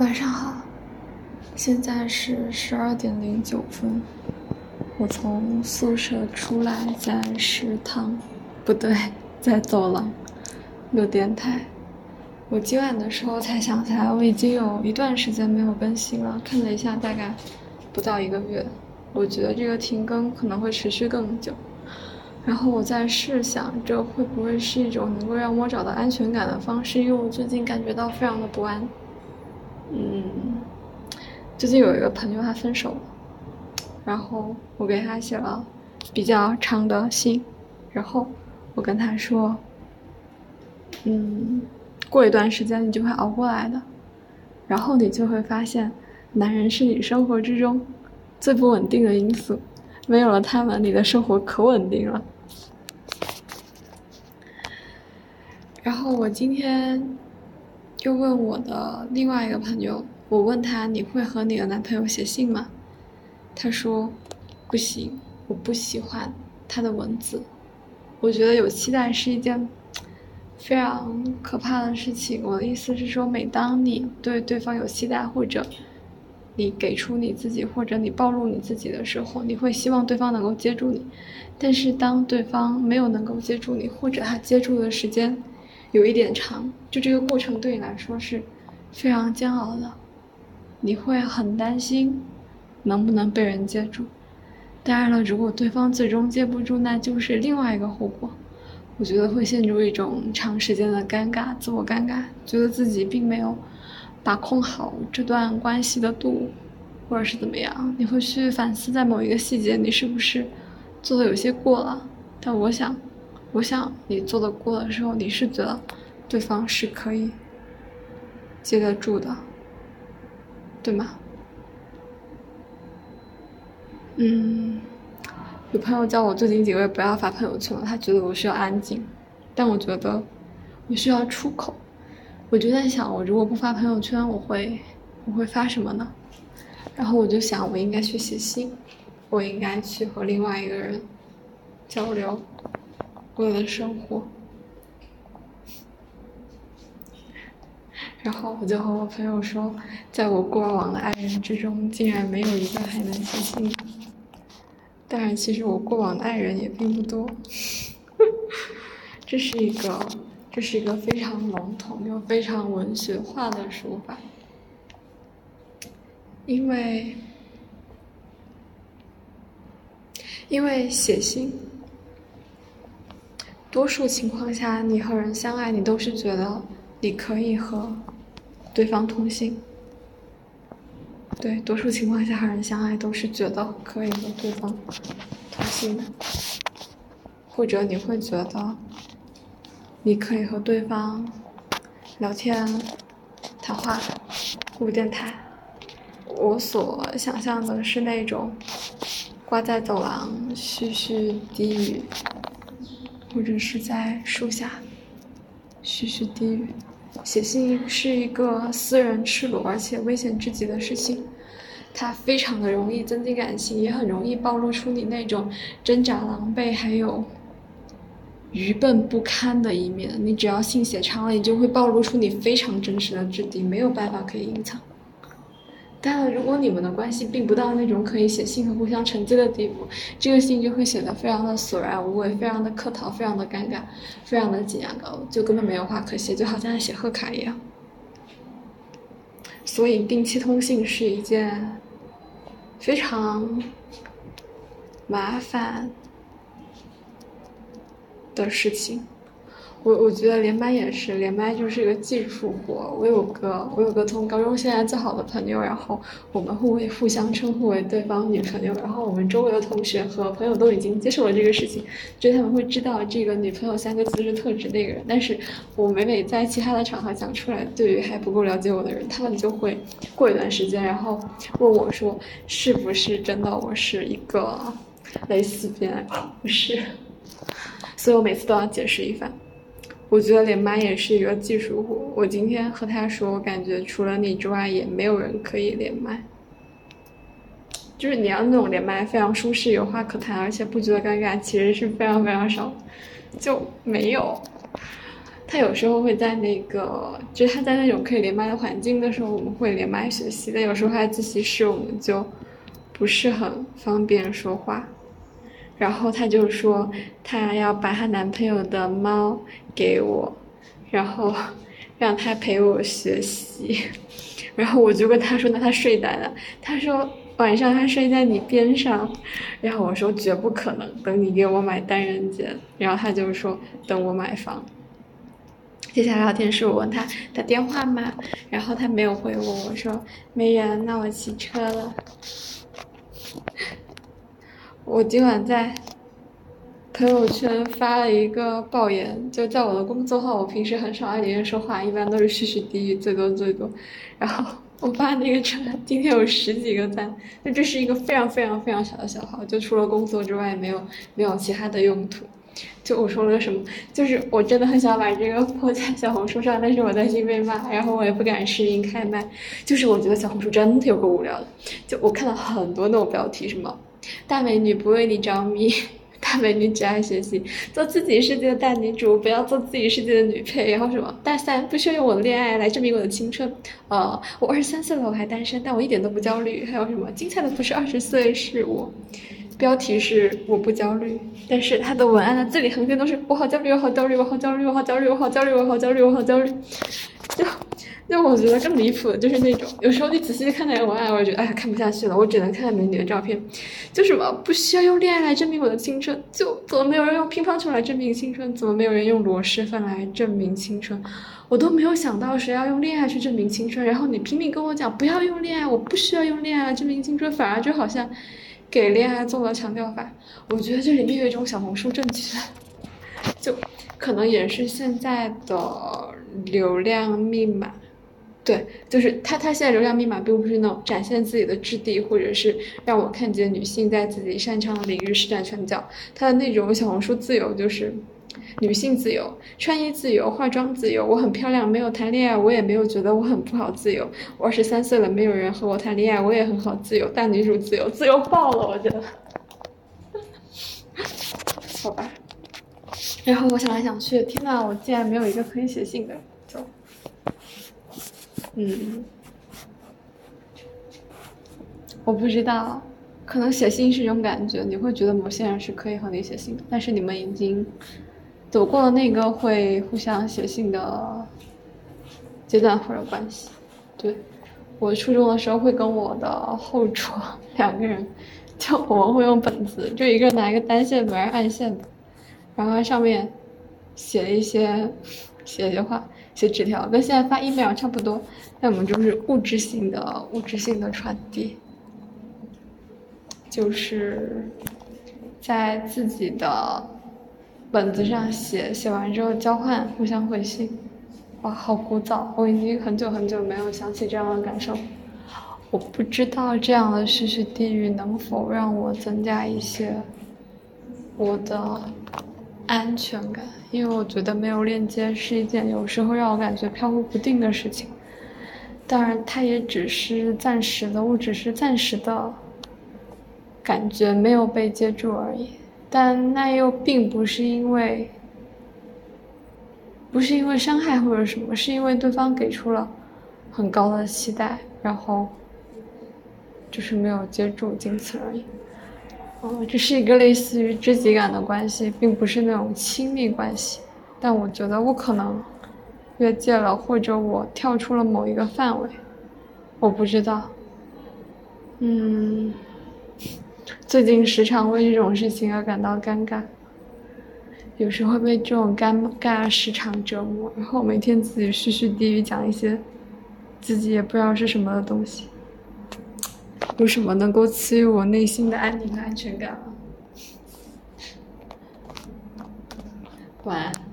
晚上好，现在是十二点零九分，我从宿舍出来，在食堂，不对，在走廊录电台。我今晚的时候才想起来，我已经有一段时间没有更新了。看了一下，大概不到一个月。我觉得这个停更可能会持续更久。然后我在试想，这会不会是一种能够让我找到安全感的方式？因为我最近感觉到非常的不安。嗯，最近有一个朋友他分手了，然后我给他写了比较长的信，然后我跟他说，嗯，过一段时间你就会熬过来的，然后你就会发现，男人是你生活之中最不稳定的因素，没有了他们，你的生活可稳定了。然后我今天。又问我的另外一个朋友，我问他你会和你的男朋友写信吗？他说不行，我不喜欢他的文字。我觉得有期待是一件非常可怕的事情。我的意思是说，每当你对对方有期待，或者你给出你自己，或者你暴露你自己的时候，你会希望对方能够接住你。但是当对方没有能够接住你，或者他接住的时间，有一点长，就这个过程对你来说是非常煎熬的，你会很担心能不能被人接住。当然了，如果对方最终接不住，那就是另外一个后果。我觉得会陷入一种长时间的尴尬，自我尴尬，觉得自己并没有把控好这段关系的度，或者是怎么样。你会去反思，在某一个细节，你是不是做的有些过了？但我想。我想你做的过的时候，你是觉得对方是可以接得住的，对吗？嗯，有朋友叫我最近几个月不要发朋友圈了，他觉得我需要安静，但我觉得我需要出口。我就在想，我如果不发朋友圈，我会我会发什么呢？然后我就想，我应该去写信，我应该去和另外一个人交流。我的生活，然后我就和我朋友说，在我过往的爱人之中，竟然没有一个还能写信。当然，其实我过往的爱人也并不多。这是一个，这是一个非常笼统又非常文学化的说法，因为，因为写信。多数情况下，你和人相爱，你都是觉得你可以和对方通信。对，多数情况下和人相爱都是觉得可以和对方通信的，或者你会觉得你可以和对方聊天、谈话、录电台。我所想象的是那种挂在走廊絮絮低语。或者是在树下絮絮低语，写信是一个私人、赤裸而且危险至极的事情，它非常的容易增进感情，也很容易暴露出你那种挣扎、狼狈还有愚笨不堪的一面。你只要信写长了，你就会暴露出你非常真实的质地，没有办法可以隐藏。但如果你们的关系并不到那种可以写信和互相承接的地步，这个信就会显得非常的索然无味，非常的客套，非常的尴尬，非常的挤牙膏，就根本没有话可写，就好像写贺卡一样。所以定期通信是一件非常麻烦的事情。我我觉得连麦也是，连麦就是一个技术活。我有个我有个从高中现在最好的朋友，然后我们互为互相称呼为对方女朋友。然后我们周围的同学和朋友都已经接受了这个事情，就他们会知道这个女朋友三个字是特指那个人。但是我每每在其他的场合讲出来，对于还不够了解我的人，他们就会过一段时间，然后问我说是不是真的我是一个蕾丝边？不是，所以我每次都要解释一番。我觉得连麦也是一个技术活。我今天和他说，我感觉除了你之外，也没有人可以连麦。就是你要那种连麦非常舒适、有话可谈，而且不觉得尴尬，其实是非常非常少，就没有。他有时候会在那个，就是他在那种可以连麦的环境的时候，我们会连麦学习。但有时候他在自习室，我们就不是很方便说话。然后他就说，他要把她男朋友的猫给我，然后 让他陪我学习。然后我就跟他说，那他睡在哪了？他说。晚上他睡在你边上，然后我说绝不可能，等你给我买单人间。然后他就说等我买房。接下来聊天是我问他打电话吗？然后他没有回我，我说没人，那我骑车了。我今晚在朋友圈发了一个爆言，就在我的公众号，我平时很少爱里面说话，一般都是絮絮低语，最多最多，然后。我发那个车，今天有十几个赞，那这是一个非常非常非常小的小号，就除了工作之外没有没有其他的用途。就我说了个什么，就是我真的很想把这个泼在小红书上，但是我担心被骂，然后我也不敢视频开麦。就是我觉得小红书真的有个无聊的，就我看到很多那种标题，什么大美女不为你着迷。大美女只爱学习，做自己世界的大女主，不要做自己世界的女配。然后什么？大三不需要用我的恋爱来证明我的青春。呃，我二十三岁了，我还单身，但我一点都不焦虑。还有什么？精彩的不是二十岁，是我。标题是我不焦虑，但是他的文案的字里行间都是我好焦虑，我好焦虑，我好焦虑，我好焦虑，我好焦虑，我好焦虑，我好焦虑。就。就我觉得更离谱的就是那种，有时候你仔细看那个文案，我就觉得哎呀看不下去了，我只能看看美女的照片。就什么不需要用恋爱来证明我的青春，就怎么没有人用乒乓球来证明青春？怎么没有人用螺蛳粉来证明青春？我都没有想到谁要用恋爱去证明青春，然后你拼命跟我讲不要用恋爱，我不需要用恋爱来证明青春，反而就好像给恋爱做了强调法。我觉得这里面有一种小红书正确，就可能也是现在的流量密码。对，就是他，他现在流量密码并不是那种展现自己的质地，或者是让我看见女性在自己擅长的领域施展拳脚。他的那种小红书自由就是女性自由、穿衣自由、化妆自由。我很漂亮，没有谈恋爱，我也没有觉得我很不好自由。我二十三岁了，没有人和我谈恋爱，我也很好自由。大女主自由，自由爆了，我觉得。好吧。然后我想来想去，天呐，我竟然没有一个可以写信的。走嗯，我不知道，可能写信是一种感觉，你会觉得某些人是可以和你写信的，但是你们已经走过了那个会互相写信的阶段或者关系。对，我初中的时候会跟我的后桌两个人，就我们会用本子，就一个人拿一个单线本，按线的，然后上面写一些写一些话。写纸条跟现在发 email 差不多，那我们就是物质性的物质性的传递，就是在自己的本子上写，写完之后交换，互相回信。哇，好古早，我已经很久很久没有想起这样的感受。我不知道这样的絮絮地语能否让我增加一些我的安全感。因为我觉得没有链接是一件有时候让我感觉飘忽不定的事情，当然，它也只是暂时的，我只是暂时的感觉没有被接住而已。但那又并不是因为，不是因为伤害或者什么，是因为对方给出了很高的期待，然后就是没有接住，仅此而已。哦，这是一个类似于知己感的关系，并不是那种亲密关系。但我觉得我可能越界了，或者我跳出了某一个范围，我不知道。嗯，最近时常为这种事情而感到尴尬，有时候被这种尴尬时常折磨，然后每天自己絮絮低语讲一些自己也不知道是什么的东西。有什么能够赐予我内心的安宁和安全感吗？晚安。